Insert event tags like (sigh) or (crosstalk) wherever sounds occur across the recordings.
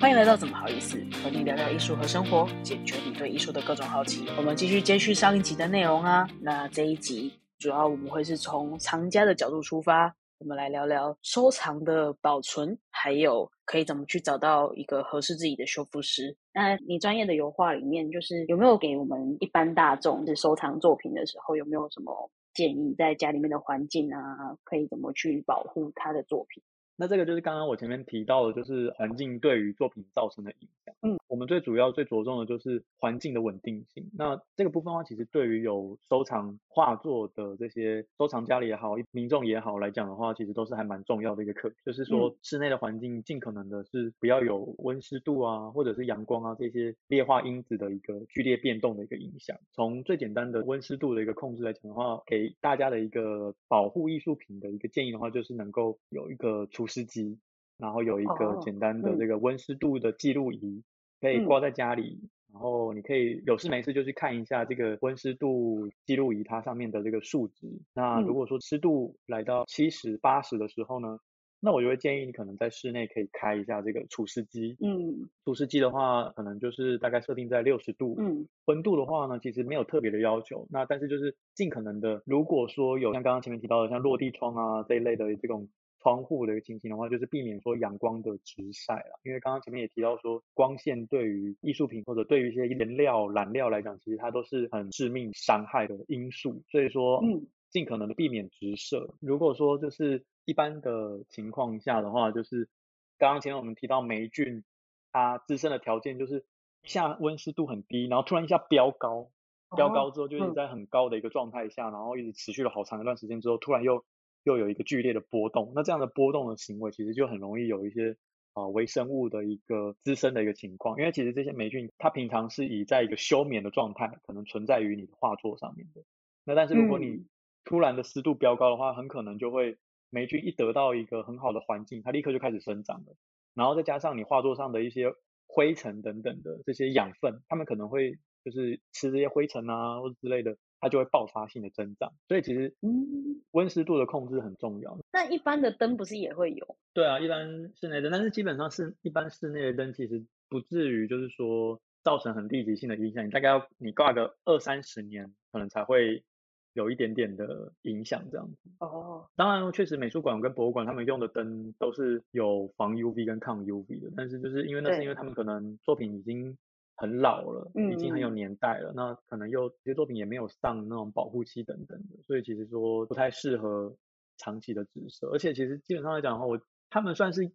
欢迎来到怎么好意思，和你聊聊艺术和生活，解决你对艺术的各种好奇。我们继续接续上一集的内容啊。那这一集主要我们会是从藏家的角度出发，我们来聊聊收藏的保存，还有可以怎么去找到一个合适自己的修复师。那你专业的油画里面，就是有没有给我们一般大众是收藏作品的时候，有没有什么建议，在家里面的环境啊，可以怎么去保护他的作品？那这个就是刚刚我前面提到的，就是环境对于作品造成的影响。嗯，我们最主要、最着重的就是环境的稳定性。那这个部分的话，其实对于有收藏画作的这些收藏家里也好、民众也好来讲的话，其实都是还蛮重要的一个课题。就是说，室内的环境尽可能的是不要有温湿度啊，或者是阳光啊这些劣化因子的一个剧烈变动的一个影响。从最简单的温湿度的一个控制来讲的话，给大家的一个保护艺术品的一个建议的话，就是能够有一个除湿机，然后有一个简单的这个温湿度的记录仪，可以挂在家里，然后你可以有事没事就去看一下这个温湿度记录仪它上面的这个数值。那如果说湿度来到七十八十的时候呢，那我就会建议你可能在室内可以开一下这个除湿机。嗯除湿机的话，可能就是大概设定在六十度。嗯温度的话呢，其实没有特别的要求，那但是就是尽可能的，如果说有像刚刚前面提到的像落地窗啊这一类的这种窗户的一个情形的话，就是避免说阳光的直晒啦，因为刚刚前面也提到说，光线对于艺术品或者对于一些颜料、染料来讲，其实它都是很致命伤害的因素，所以说嗯。尽可能的避免直射。如果说就是一般的情况下的话，就是刚刚前面我们提到霉菌，它自身的条件就是一下温湿度很低，然后突然一下飙高，飙哦高之后就一直嗯。在很高的一个状态下，然后一直持续了好长一段时间之后，突然又又有一个剧烈的波动，那这样的波动的行为其实就很容易有一些啊、微生物的一个滋生的一个情况，因为其实这些霉菌它平常是以在一个休眠的状态可能存在于你的画作上面的，那但是如果你嗯。突然的湿度飙高的话，很可能就会霉菌一得到一个很好的环境，它立刻就开始生长了，然后再加上你画作上的一些灰尘等等的这些养分，它们可能会就是吃这些灰尘啊或者之类的，它就会爆发性的增长。所以其实嗯，温湿度的控制很重要。那一般的灯不是也会有？对啊，一般室内灯，但是基本上是一般室内的灯其实不至于就是说造成很立即性的影响，你大概要你挂个二三十年，可能才会有一点点的影响这样子。哦，当然，确实美术馆跟博物馆他们用的灯都是有防 UV 跟抗 UV 的，但是就是因为那是因为他们可能作品已经很老了，已经很有嗯。年代了，那可能又这些作品也没有上那种保护期等等的，所以其实说不太适合长期的直射，而且其实基本上来讲的话，我他们算是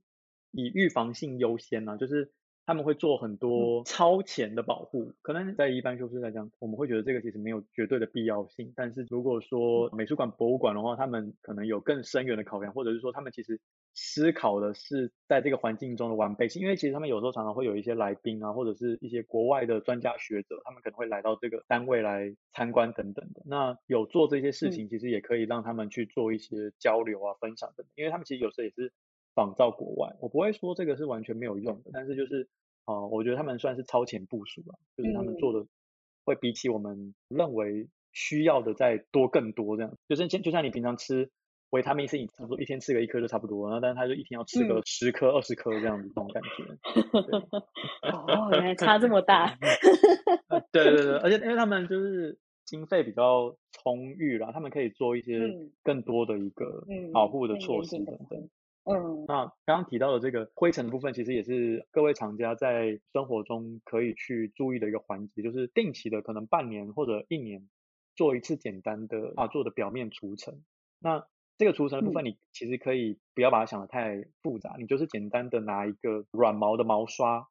以预防性优先啊、就是他们会做很多超前的保护，可能在一般修饰来讲，我们会觉得这个其实没有绝对的必要性。但是如果说美术馆、博物馆的话，他们可能有更深远的考量，或者是说他们其实思考的是在这个环境中的完备性。因为其实他们有时候常常会有一些来宾啊，或者是一些国外的专家学者，他们可能会来到这个单位来参观等等的。那有做这些事情，其实也可以让他们去做一些交流啊、分享等等，因为他们其实有时候也是仿照国外。我不会说这个是完全没有用的，但是就是啊、呃我觉得他们算是超前部署吧，就是他们做的会比起我们认为需要的再多更多这样。就是像就像你平常吃维他命 C，你差不多一天吃个一颗就差不多，然后但是他就一天要吃个嗯十颗、二十颗这样子，这种感觉。(laughs) 哦，原来差这么大。(laughs) 呃对对对，而且因为他们就是经费比较充裕啦，他们可以做一些嗯更多的一个嗯保护的措施等等。嗯。那刚刚提到的这个灰尘的部分，其实也是各位厂家在生活中可以去注意的一个环节，就是定期的可能半年或者一年做一次简单的画作的表面除尘。那这个除尘的部分，你其实可以不要把它想的太复杂，你就是简单的拿一个软毛的毛刷，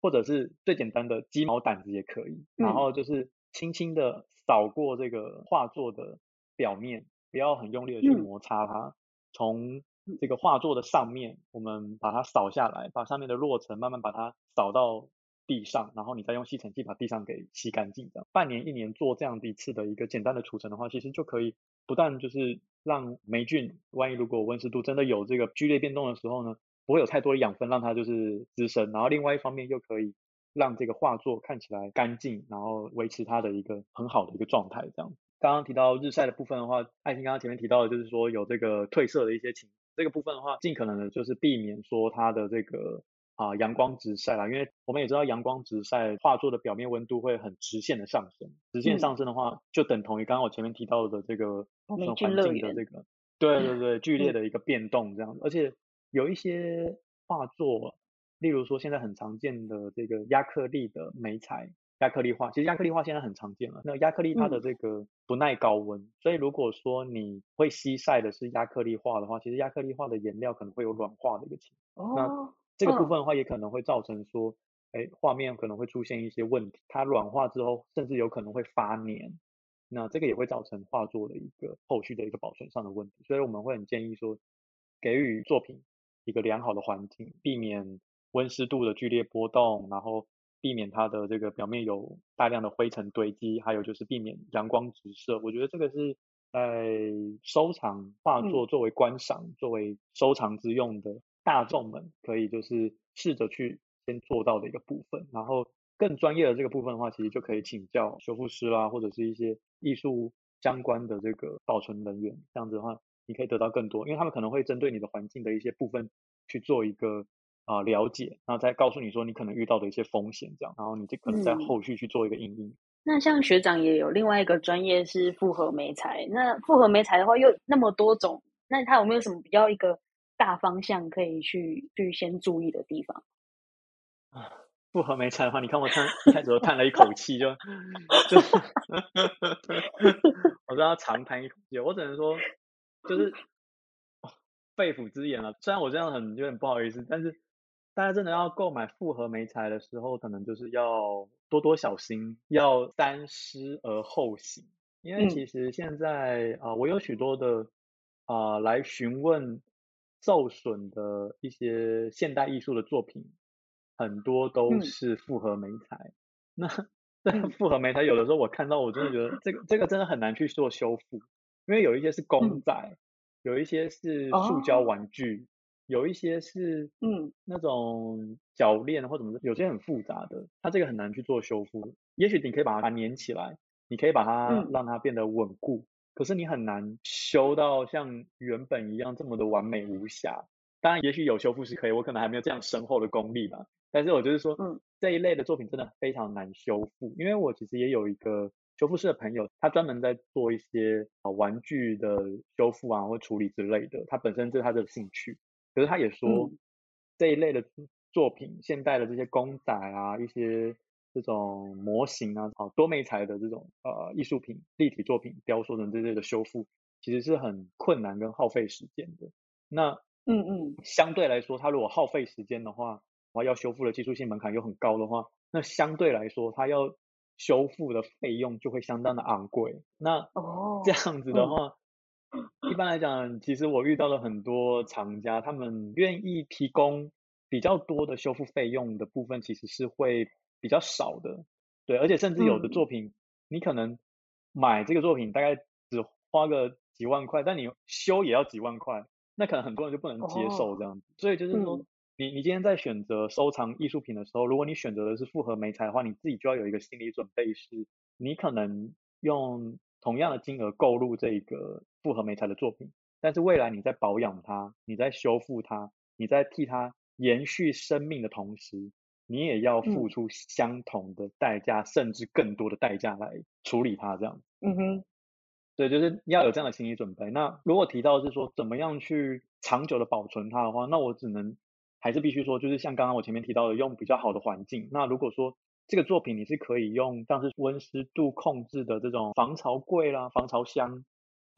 或者是最简单的鸡毛掸子也可以，然嗯。后就是轻轻的扫过这个画作的表面，不要很用力的去嗯。摩擦它，从这个画作的上面，我们把它扫下来，把上面的落尘慢慢把它扫到地上，然后你再用吸尘器把地上给吸干净。这样半年一年做这样一次的一个简单的除尘的话，其实就可以不但就是让霉菌，万一如果温湿度真的有这个剧烈变动的时候呢，不会有太多的养分让它就是滋生，然后另外一方面又可以让这个画作看起来干净，然后维持它的一个很好的一个状态。这样，刚刚提到日晒的部分的话，艾婷刚刚前面提到的就是说有这个褪色的一些情，这个部分的话，尽可能的就是避免说它的这个啊阳光直晒啦，因为我们也知道阳光直晒画作的表面温度会很直线的上升，直线上升的话就等同于刚刚我前面提到的这个环境的这个，对对对，(laughs) 剧烈的一个变动这样子，而且有一些画作，例如说现在很常见的这个亚克力的媒材。亚克力化其实亚克力化现在很常见了。那亚克力它的这个不耐高温，所以如果说你会西晒的是亚克力化的话，其实亚克力化的颜料可能会有软化的一个情况。那这个部分的话，也可能会造成说，哎，画面可能会出现一些问题。它软化之后，甚至有可能会发黏。那这个也会造成画作的一个后续的一个保存上的问题。所以我们会很建议说，给予作品一个良好的环境，避免温湿度的剧烈波动，然后。避免它的这个表面有大量的灰尘堆积，还有就是避免阳光直射。我觉得这个是在收藏画作作为观赏、作为收藏之用的大众们可以就是试着去先做到的一个部分。然后更专业的这个部分的话，其实就可以请教修复师啦，或者是一些艺术相关的这个保存人员。这样子的话，你可以得到更多，因为他们可能会针对你的环境的一些部分去做一个。啊，了解，然后再告诉你说你可能遇到的一些风险，这样，然后你就可能在后续去做一个应用。那像学长也有另外一个专业是复合媒材，那复合媒材的话又那么多种，那他有没有什么比较一个大方向可以去去先注意的地方？啊，(laughs) 复合媒材的话，你看我叹一开始都叹了一口气，就就 (laughs) (laughs) 我都要长叹一口气，我只能说就是肺腑之言了。虽然我这样很有点不好意思，但是。大家真的要购买复合媒材的时候，可能就是要多多小心，要三思而后行。因为其实现在啊，我有许多的啊来询问受损的一些现代艺术的作品，很多都是复合媒材。那这个复合媒材有的时候我看到，我真的觉得这个这个真的很难去做修复，因为有一些是公仔，有一些是塑胶玩具。有一些是嗯那种铰链或怎么，有些很复杂的，它这个很难去做修复。也许你可以把它粘起来，你可以把它让它变得稳固，可是你很难修到像原本一样这么的完美无瑕。当然，也许有修复是可以，我可能还没有这样深厚的功力吧。但是我就是说，嗯，这一类的作品真的非常难修复，因为我其实也有一个修复师的朋友，他专门在做一些啊玩具的修复啊或处理之类的，他本身这是他的兴趣。可是他也说，这一类的作品，现代的这些公仔啊，一些这种模型啊，啊多媒材的这种呃艺术品、立体作品、雕塑等这类的修复，其实是很困难跟耗费时间的。那嗯嗯，相对来说，它如果耗费时间的话，然后要修复的技术性门槛又很高的话，那相对来说，它要修复的费用就会相当的昂贵。那哦这样子的话。一般来讲，其实我遇到了很多厂家，他们愿意提供比较多的修复费用的部分，其实是会比较少的。对，而且甚至有的作品，你可能买这个作品大概只花个几万块，但你修也要几万块，那可能很多人就不能接受这样子。所以就是说，你你今天在选择收藏艺术品的时候，如果你选择的是复合媒材的话，你自己就要有一个心理准备，是你可能用。同样的金额购入这个复合媒材的作品，但是未来你在保养它、你在修复它、你在替它延续生命的同时，你也要付出相同的代价，甚至更多的代价来处理它。这样，嗯哼，对，就是要有这样的心理准备。那如果提到是说怎么样去长久的保存它的话，那我只能还是必须说，就是像刚刚我前面提到的，用比较好的环境。那如果说这个作品你是可以用像是温湿度控制的这种防潮柜啦、防潮箱，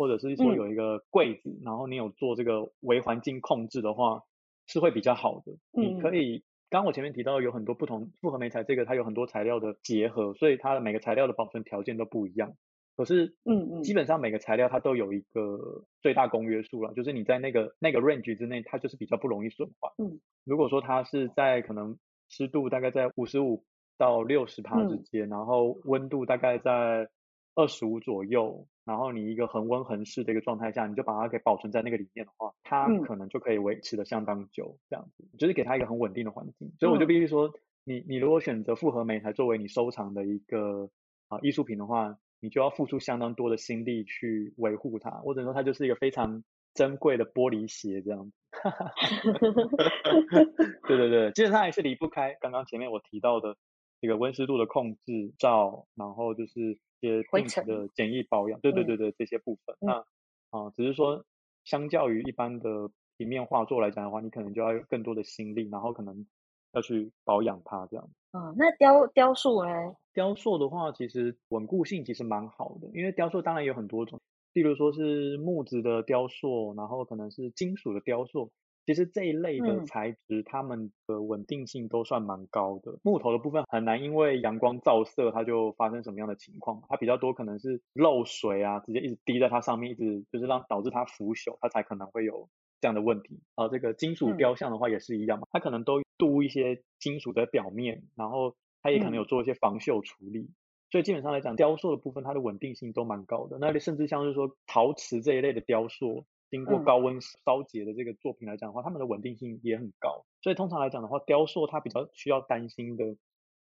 或者是说有一个柜子，然后你有做这个微环境控制的话，是会比较好的。你可以，刚我前面提到有很多不同复合媒材，这个它有很多材料的结合，所以它的每个材料的保存条件都不一样。可是，嗯嗯，基本上每个材料它都有一个最大公约数了，就是你在那个那个 range 之内，它就是比较不容易损坏。嗯，如果说它是在可能湿度大概在五十五。到六十帕之间，然后温度大概在二十五左右，然后你一个恒温恒湿的一个状态下，你就把它给保存在那个里面的话，它可能就可以维持的相当久，这样子，就是给它一个很稳定的环境。所以我就必须说，你你如果选择复合媒材作为你收藏的一个啊艺术品的话，你就要付出相当多的心力去维护它。或者说它就是一个非常珍贵的玻璃鞋这样子。(laughs) 对对对，其实它还是离不开刚刚前面我提到的这个温湿度的控制、照，然后就是一些定期的简易保养。对对对对，这些部分。那啊，只是说相较于一般的平面画作来讲的话，你可能就要有更多的心力，然后可能要去保养它这样。嗯，那雕雕塑呢？雕塑的话，其实稳固性其实蛮好的，因为雕塑当然有很多种。例如说是木质的雕塑，然后可能是金属的雕塑，其实这一类的材质，它们的稳定性都算蛮高的。木头的部分很难因为阳光照射，它就发生什么样的情况，它比较多可能是漏水啊，直接一直滴在它上面，一直就是让导致它腐朽，它才可能会有这样的问题。啊，这个金属雕像的话也是一样嘛，它可能都镀一些金属的表面，然后它也可能有做一些防锈处理。所以基本上来讲，雕塑的部分它的稳定性都蛮高的。那甚至像是说陶瓷这一类的雕塑，经过高温烧结的这个作品来讲的话，它们的稳定性也很高。所以通常来讲的话，雕塑它比较需要担心的，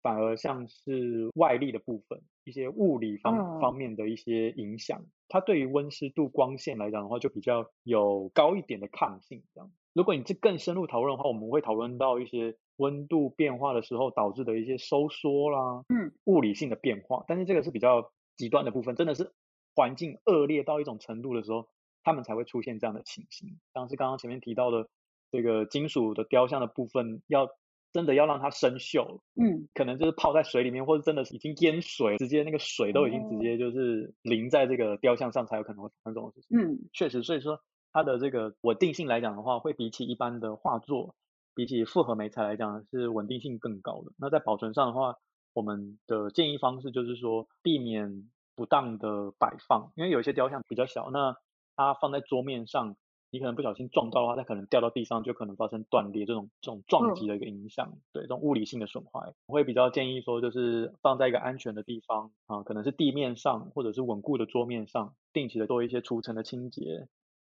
反而像是外力的部分，一些物理方方面的一些影响。它对于温湿度、光线来讲的话，就比较有高一点的抗性。这样，如果你这更深入讨论的话，我们会讨论到一些。温度变化的时候导致的一些收缩啦，嗯，物理性的变化，但是这个是比较极端的部分，真的是环境恶劣到一种程度的时候，他们才会出现这样的情形。像是刚刚前面提到的这个金属的雕像的部分，要真的要让它生锈，嗯，可能就是泡在水里面，或者真的是已经淹水，直接那个水都已经直接就是淋在这个雕像上，才有可能会发生这种事情。嗯，确实，所以说它的这个稳定性来讲的话，会比起一般的画作。比起复合媒材来讲，是稳定性更高的。那在保存上的话，我们的建议方式就是说，避免不当的摆放，因为有一些雕像比较小，那它放在桌面上，你可能不小心撞到的话，它可能掉到地上，就可能发生断裂这种这种撞击的一个影响，对这种物理性的损坏，我会比较建议说，就是放在一个安全的地方啊，可能是地面上或者是稳固的桌面上，定期的做一些除尘的清洁。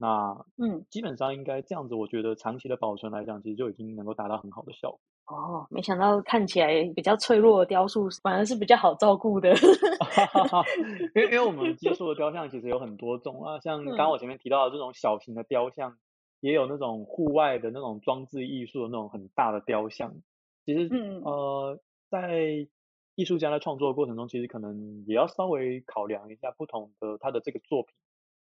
那嗯，基本上应该这样子，我觉得长期的保存来讲，其实就已经能够达到很好的效果。哦，没想到看起来比较脆弱的雕塑，反而是比较好照顾的。(laughs) 因为因为我们接触的雕像其实有很多种啊，像刚刚我前面提到的这种小型的雕像，也有那种户外的那种装置艺术的那种很大的雕像。其实嗯呃，在艺术家在创作的过程中，其实可能也要稍微考量一下不同的他的这个作品。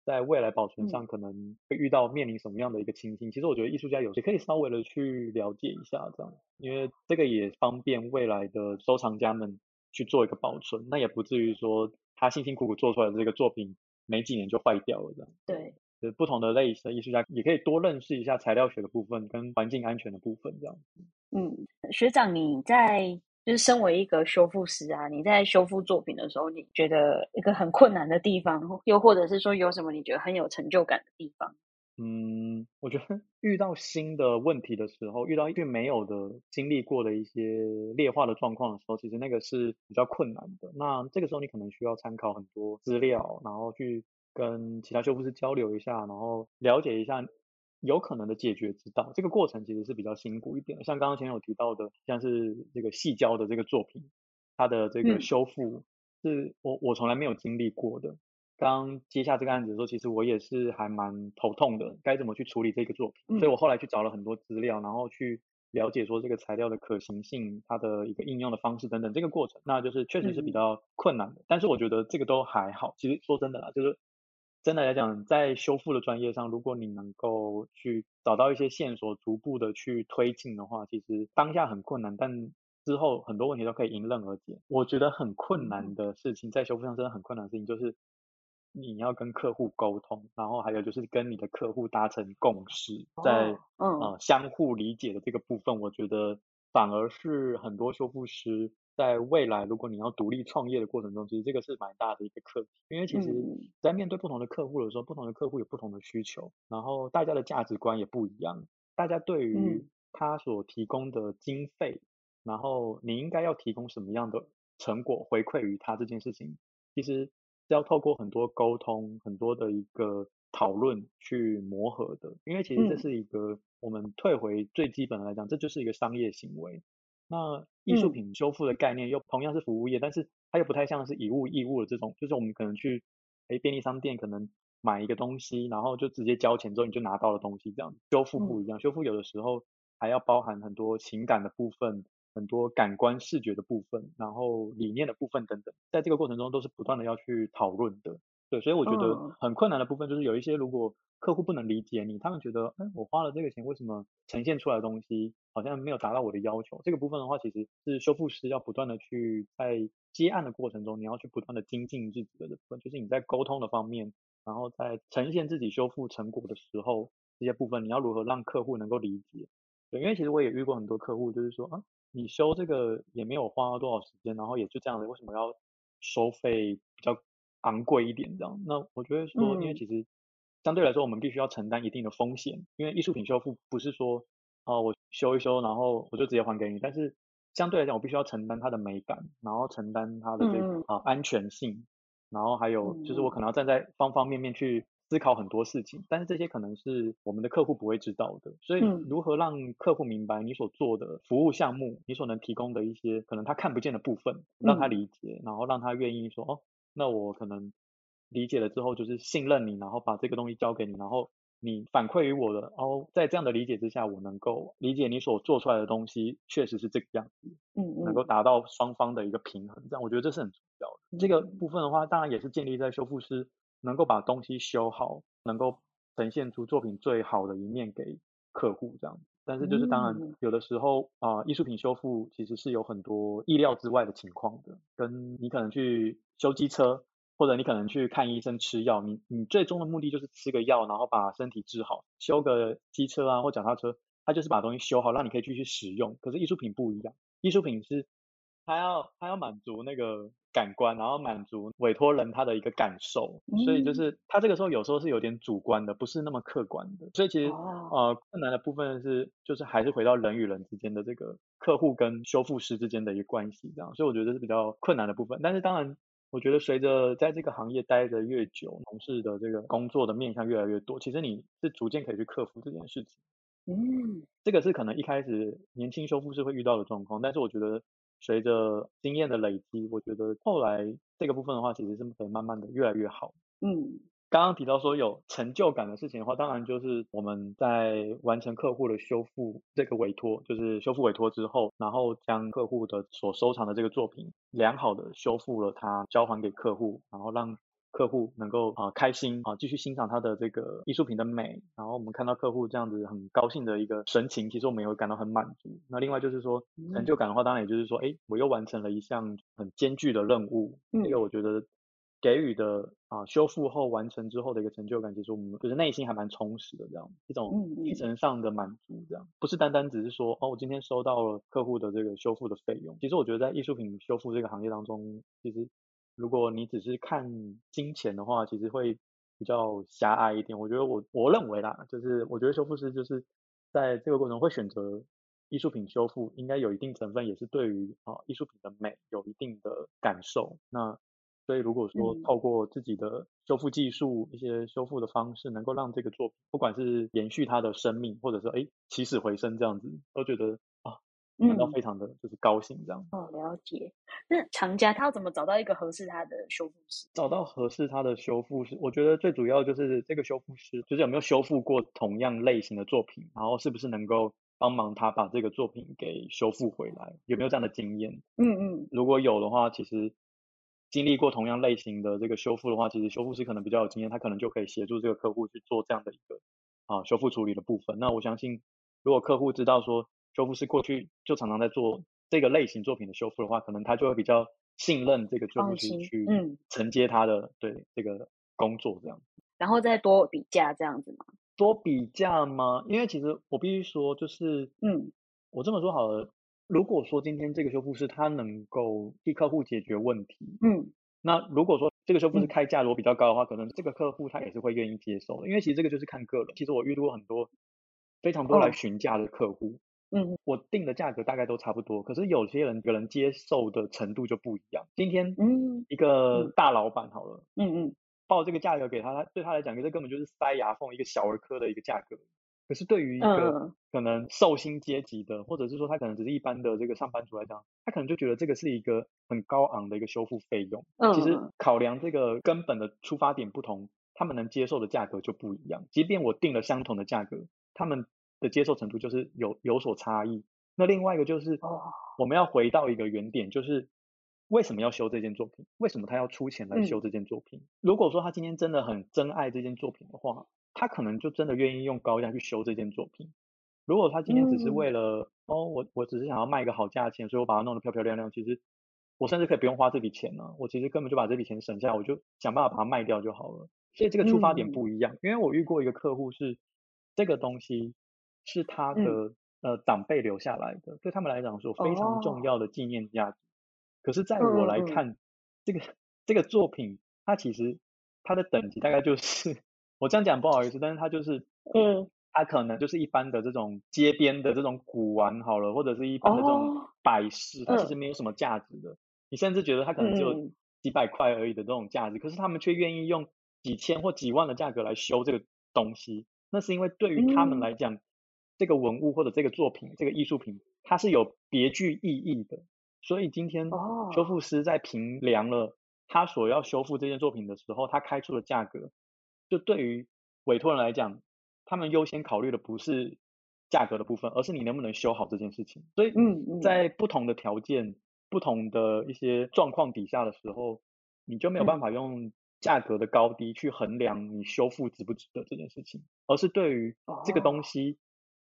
在未来保存上可能会遇到面临什么样的一个情形？其实我觉得艺术家有些可以稍微的去了解一下，这样，因为这个也方便未来的收藏家们去做一个保存，那也不至于说他辛辛苦苦做出来的这个作品没几年就坏掉了这样。对，就不同的类型的艺术家也可以多认识一下材料学的部分跟环境安全的部分这样。嗯，学长你在。就是身为一个修复师啊，你在修复作品的时候，你觉得一个很困难的地方，又或者是说有什么你觉得很有成就感的地方？嗯，我觉得 (laughs) 遇到新的问题的时候，遇到并没有的经历过的一些劣化的状况的时候，其实那个是比较困难的。那这个时候你可能需要参考很多资料，然后去跟其他修复师交流一下，然后了解一下。有可能的解决之道，这个过程其实是比较辛苦一点的。像刚刚前面有提到的，像是这个细胶的这个作品，它的这个修复是我我从来没有经历过的。刚接下这个案子的时候，其实我也是还蛮头痛的，该怎么去处理这个作品。所以我后来去找了很多资料，然后去了解说这个材料的可行性，它的一个应用的方式等等。这个过程，那就是确实是比较困难的。但是我觉得这个都还好。其实说真的啦，就是。真的来讲，在修复的专业上，如果你能够去找到一些线索，逐步的去推进的话，其实当下很困难，但之后很多问题都可以迎刃而解。我觉得很困难的事情，在修复上真的很困难的事情，就是你要跟客户沟通，然后还有就是跟你的客户达成共识，在呃相互理解的这个部分，我觉得反而是很多修复师。在未来，如果你要独立创业的过程中，其实这个是蛮大的一个课题，因为其实，在面对不同的客户的时候，不同的客户有不同的需求，然后大家的价值观也不一样，大家对于他所提供的经费，然后你应该要提供什么样的成果回馈于他这件事情，其实是要透过很多沟通、很多的一个讨论去磨合的，因为其实这是一个我们退回最基本的来讲，这就是一个商业行为。那艺术品修复的概念又同样是服务业，但是它又不太像是以物易物的这种，就是我们可能去哎便利商店可能买一个东西，然后就直接交钱之后你就拿到了东西这样。修复不一样，修复有的时候还要包含很多情感的部分。很多感官视觉的部分，然后理念的部分等等，在这个过程中都是不断的要去讨论的。对，所以我觉得很困难的部分就是有一些如果客户不能理解你，他们觉得，哎，我花了这个钱，为什么呈现出来的东西好像没有达到我的要求？这个部分的话，其实是修复师要不断的去在接案的过程中，你要去不断的精进自己的部分，就是你在沟通的方面，然后在呈现自己修复成果的时候，这些部分你要如何让客户能够理解？对，因为其实我也遇过很多客户，就是说，啊。你修这个也没有花多少时间，然后也就这样子，为什么要收费比较昂贵一点这样？那我觉得说，因为其实相对来说，我们必须要承担一定的风险，因为艺术品修复不是说哦我修一修，然后我就直接还给你，但是相对来讲，我必须要承担它的美感，然后承担它的这个啊安全性，然后还有就是我可能要站在方方面面去。思考很多事情，但是这些可能是我们的客户不会知道的，所以如何让客户明白你所做的服务项目，你所能提供的一些可能他看不见的部分，让他理解，然后让他愿意说哦，那我可能理解了之后就是信任你，然后把这个东西交给你，然后你反馈于我的，然后，在这样的理解之下，我能够理解你所做出来的东西确实是这个样子，嗯，能够达到双方的一个平衡，这样我觉得这是很重要的。这个部分的话，当然也是建立在修复师。能够把东西修好，能够呈现出作品最好的一面给客户这样子。但是就是当然有的时候啊，艺术品修复其实是有很多意料之外的情况的。跟你可能去修机车，或者你可能去看医生吃药，你你最终的目的就是吃个药，然后把身体治好。修个机车啊或脚踏车，它就是把东西修好，让你可以继续使用。可是艺术品不一样，艺术品是它要它要满足那个。感官，然后满足委托人他的一个感受，所以就是他这个时候有时候是有点主观的，不是那么客观的。所以其实呃困难的部分是，就是还是回到人与人之间的这个客户跟修复师之间的一个关系这样。所以我觉得是比较困难的部分。但是当然，我觉得随着在这个行业待的越久，从事的这个工作的面向越来越多，其实你是逐渐可以去克服这件事情。嗯，这个是可能一开始年轻修复师会遇到的状况，但是我觉得。随着经验的累积，我觉得后来这个部分的话，其实是可以慢慢的越来越好。嗯，刚刚提到说有成就感的事情的话，当然就是我们在完成客户的修复这个委托，就是修复委托之后，然后将客户的所收藏的这个作品良好的修复了它，交还给客户，然后让。客户能够啊开心啊继续欣赏他的这个艺术品的美，然后我们看到客户这样子很高兴的一个神情，其实我们也会感到很满足。那另外就是说成就感的话，当然也就是说，哎，我又完成了一项很艰巨的任务。这个我觉得给予的啊修复后完成之后的一个成就感，其实我们就是内心还蛮充实的这样一种精神上的满足，这样不是单单只是说哦我今天收到了客户的这个修复的费用。其实我觉得在艺术品修复这个行业当中，其实。如果你只是看金钱的话，其实会比较狭隘一点。我觉得我我认为啦，就是我觉得修复师就是在这个过程会选择艺术品修复，应该有一定成分也是对于啊艺术品的美有一定的感受。那所以如果说透过自己的修复技术、一些修复的方式，能够让这个作品不管是延续它的生命，或者说哎起死回生这样子，都觉得。感到非常的就是高兴这样。哦，了解。那厂家他要怎么找到一个合适他的修复师？找到合适他的修复师，我觉得最主要就是这个修复师就是有没有修复过同样类型的作品，然后是不是能够帮忙他把这个作品给修复回来，有没有这样的经验？嗯嗯。如果有的话，其实经历过同样类型的这个修复的话，其实修复师可能比较有经验，他可能就可以协助这个客户去做这样的一个啊修复处理的部分。那我相信，如果客户知道说。修复师过去就常常在做这个类型作品的修复的话，可能他就会比较信任这个修复师去承接他的对这个工作这样。然后再多比价这样子吗？多比价吗？因为其实我必须说，就是嗯，我这么说好了，如果说今天这个修复师他能够替客户解决问题，嗯，那如果说这个修复师开价如果比较高的话，可能这个客户他也是会愿意接受的。因为其实这个就是看个人。其实我遇到过很多非常多来询价的客户。嗯，我定的价格大概都差不多，可是有些人可能接受的程度就不一样。今天，嗯，一个大老板好了，嗯嗯，报这个价格给他，他对他来讲，这根本就是塞牙缝一个小儿科的一个价格。可是对于一个可能寿星阶级的，或者是说他可能只是一般的这个上班族来讲，他可能就觉得这个是一个很高昂的一个修复费用。嗯，其实考量这个根本的出发点不同。他们能接受的价格就不一样。即便我定了相同的价格，他们的接受程度就是有有所差异。那另外一个就是，我们要回到一个原点，就是为什么要修这件作品？为什么他要出钱来修这件作品？如果说他今天真的很珍爱这件作品的话，他可能就真的愿意用高价去修这件作品。如果他今天只是为了哦，我我只是想要卖一个好价钱，所以我把它弄得漂漂亮亮，其实我甚至可以不用花这笔钱呢。我其实根本就把这笔钱省下，我就想办法把它卖掉就好了。所以这个出发点不一样。因为我遇过一个客户是这个东西是他的呃长辈留下来的，对他们来讲说非常重要的纪念价值。可是在我来看，这个这个作品它其实它的等级大概就是 (laughs) 我这样讲不好意思，但是它就是嗯。它可能就是一般的这种街边的这种古玩好了，或者是一般的这种摆饰，它其实没有什么价值的。你甚至觉得它可能只有几百块而已的这种价值，可是他们却愿意用几千或几万的价格来修这个东西。那是因为对于他们来讲，这个文物或者这个作品、这个艺术品，它是有别具意义的。所以今天修复师在评量了他所要修复这件作品的时候，他开出的价格，就对于委托人来讲。他们优先考虑的不是价格的部分，而是你能不能修好这件事情。所以，在不同的条件、不同的一些状况底下的时候，你就没有办法用价格的高低去衡量你修复值不值得这件事情，而是对于这个东西，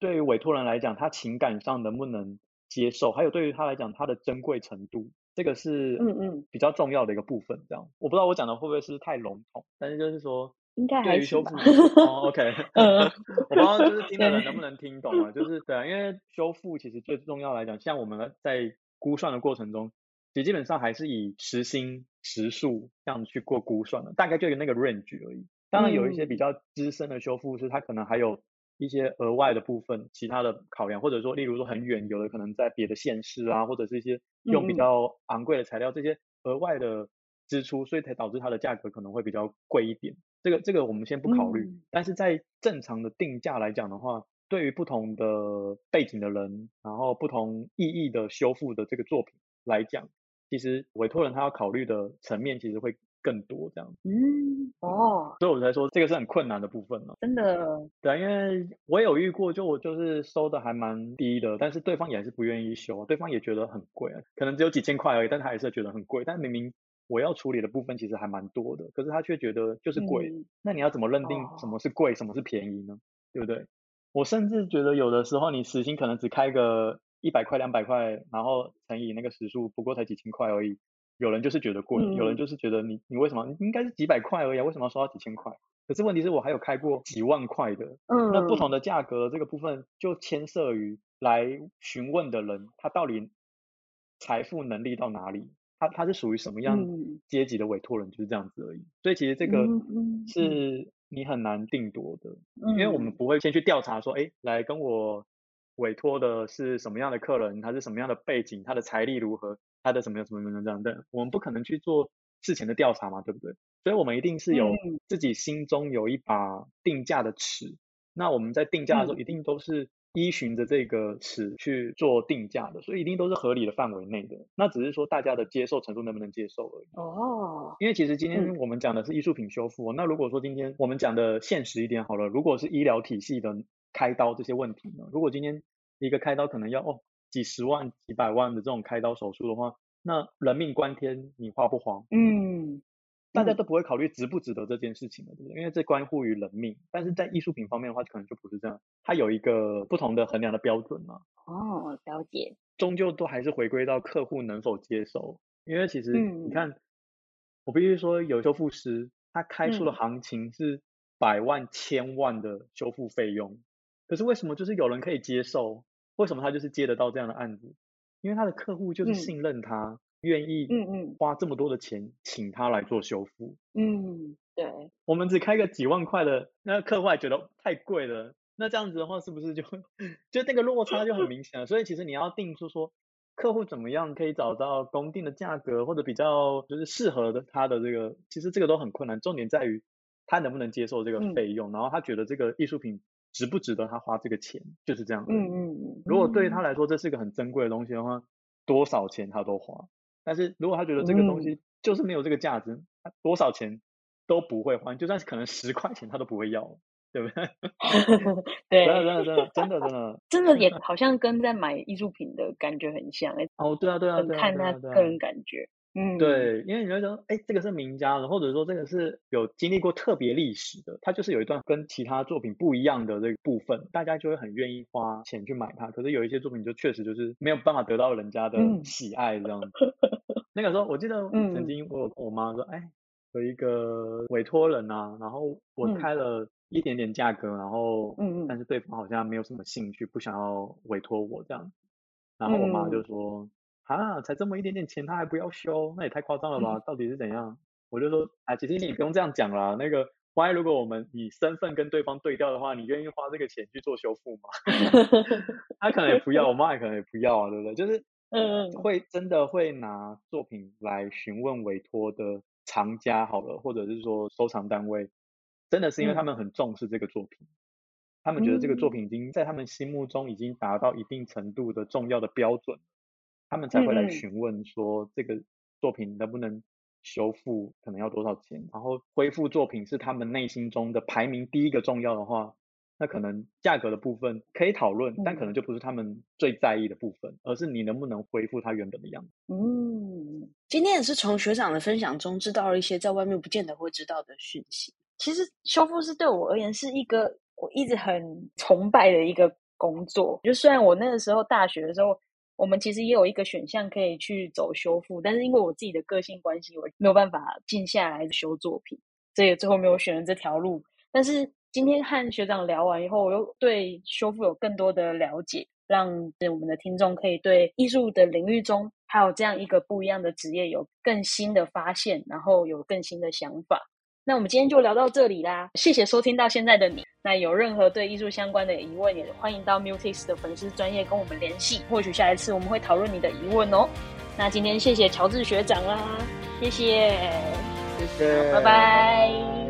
对于委托人来讲，他情感上能不能接受，还有对于他来讲，他的珍贵程度，这个是嗯嗯比较重要的一个部分。这样，我不知道我讲的会不会是太笼统，但是就是说。应该还是吧。哦，OK，(laughs) 嗯，(laughs) 我不知道就是听的人能不能听懂啊？就是对啊，因为修复其实最重要来讲，像我们在估算的过程中，其实基本上还是以时薪、时数这样去过估算的，大概就有那个 range 而已。当然有一些比较资深的修复师，他可能还有一些额外的部分，其他的考量，或者说例如说很远，有的可能在别的县市啊，或者是一些用比较昂贵的材料，这些额外的支出，所以才导致它的价格可能会比较贵一点。这个这个我们先不考虑，但是在正常的定价来讲的话，对于不同的背景的人，然后不同意义的修复的这个作品来讲，其实委托人他要考虑的层面其实会更多这样。嗯，哦，所以我才说这个是很困难的部分呢。真的。对啊，因为我有遇过，就我就是收的还蛮低的，但是对方也还是不愿意修，对方也觉得很贵，可能只有几千块而已，但他还是觉得很贵，但明明。我要处理的部分其实还蛮多的，可是他却觉得就是贵。那你要怎么认定什么是贵，什么是便宜呢？对不对？我甚至觉得有的时候你时薪可能只开个一百块、两百块，然后乘以那个时数，不过才几千块而已。有人就是觉得贵，有人就是觉得你你为什么应该是几百块而已，为什么要收到几千块？可是问题是我还有开过几万块的。嗯。那不同的价格这个部分就牵涉于来询问的人他到底财富能力到哪里。他他是属于什么样阶级的委托人，就是这样子而已。所以其实这个是你很难定夺的，因为我们不会先去调查说，哎，来跟我委托的是什么样的客人，他是什么样的背景，他的财力如何，他的什么什么什么这样的，我们不可能去做事前的调查嘛，对不对？所以我们一定是有自己心中有一把定价的尺，那我们在定价的时候一定都是。依循着这个尺去做定价的，所以一定都是合理的范围内的。那只是说大家的接受程度能不能接受而已。哦。因为其实今天我们讲的是艺术品修复，那如果说今天我们讲的现实一点好了，如果是医疗体系的开刀这些问题呢？如果今天一个开刀可能要哦几十万、几百万的这种开刀手术的话，那人命关天，你花不花？嗯。大家都不会考虑值不值得这件事情的，对不对？因为这关乎于人命。但是在艺术品方面的话，可能就不是这样，它有一个不同的衡量的标准嘛。哦，了解。终究都还是回归到客户能否接受。因为其实你看，我必须说，有修复师他开出的行情是百万、千万的修复费用，可是为什么就是有人可以接受？为什么他就是接得到这样的案子？因为他的客户就是信任他。愿意嗯嗯花这么多的钱请他来做修复嗯对，我们只开个几万块的，那客户还觉得太贵了，那这样子的话是不是就就那个落差就很明显了？所以其实你要定出说客户怎么样可以找到公定的价格或者比较就是适合的他的这个，其实这个都很困难。重点在于他能不能接受这个费用，然后他觉得这个艺术品值不值得他花这个钱，就是这样。嗯嗯嗯。如果对于他来说这是一个很珍贵的东西的话，多少钱他都花。但是如果他觉得这个东西就是没有这个价值，他多少钱都不会换，就算是可能十块钱他都不会要，对不对？(laughs) 对，(laughs) 真的真的真的真的真的真的也 (laughs) 好像跟在买艺术品的感觉很像哎、哦，对啊对啊对啊看他个人感觉。嗯，对，因为你会说，哎，这个是名家的，或者说这个是有经历过特别历史的，它就是有一段跟其他作品不一样的这个部分，大家就会很愿意花钱去买它。可是有一些作品就确实就是没有办法得到人家的嗯喜爱这样子。(laughs) 那个时候我记得嗯曾经我有跟我妈说，哎，有一个委托人啊，然后我嗯开了一点点价格，然后嗯嗯但是对方好像没有什么兴趣，不想要委托我这样子。然后我妈就嗯说。啊，才这么一点点钱，他还不要修，那也太夸张了吧？到底是怎样？我就说，啊，其实你不用这样讲啦。那个，万一如果我们以身份跟对方对调的话，你愿意花这个钱去做修复吗？(laughs) 他可能也不要，我妈也可能也不要啊，对不对？就是，(laughs) 嗯嗯会真的会拿作品来询问委托的藏家好了，或者是说收藏单位，真的是因为他嗯们很重视这个作品，他们觉得这个作嗯品已经在他们心目中已经达到一定程度的重要的标准。他们才会来询问说这个作品能不能修复，可能要多少钱，然后恢复作品是他们内心中的排名第一个重要的话，那可能价格的部分可以讨论，但可嗯能就不是他们最在意的部分，而是你能不能恢复它原本的样子。嗯，今天也是从学长的分享中知道了一些在外面不见得会知道的讯息。其实修复是对我而言是一个我一直很崇拜的一个工作。就虽然我那个时候大学的时候，我们其实也有一个选项可以去走修复，但是因为我自己的个性关系，我没有办法静下来修作品，所以最后没有选了这条路。但是今天和学长聊完以后，我又对修复有更多的了解，让我们的听众可以对艺术的领域中还有这样一个不一样的职业有更新的发现，然后有更新的想法。那我们今天就聊到这里啦，谢谢收听到现在的你。那有任何对艺术相关的疑问，也欢迎到 Mutix 的粉丝专业跟我们联系，或许下一次我们会讨论你的疑问哦。那今天谢谢乔治学长啦，谢谢，谢谢，拜拜。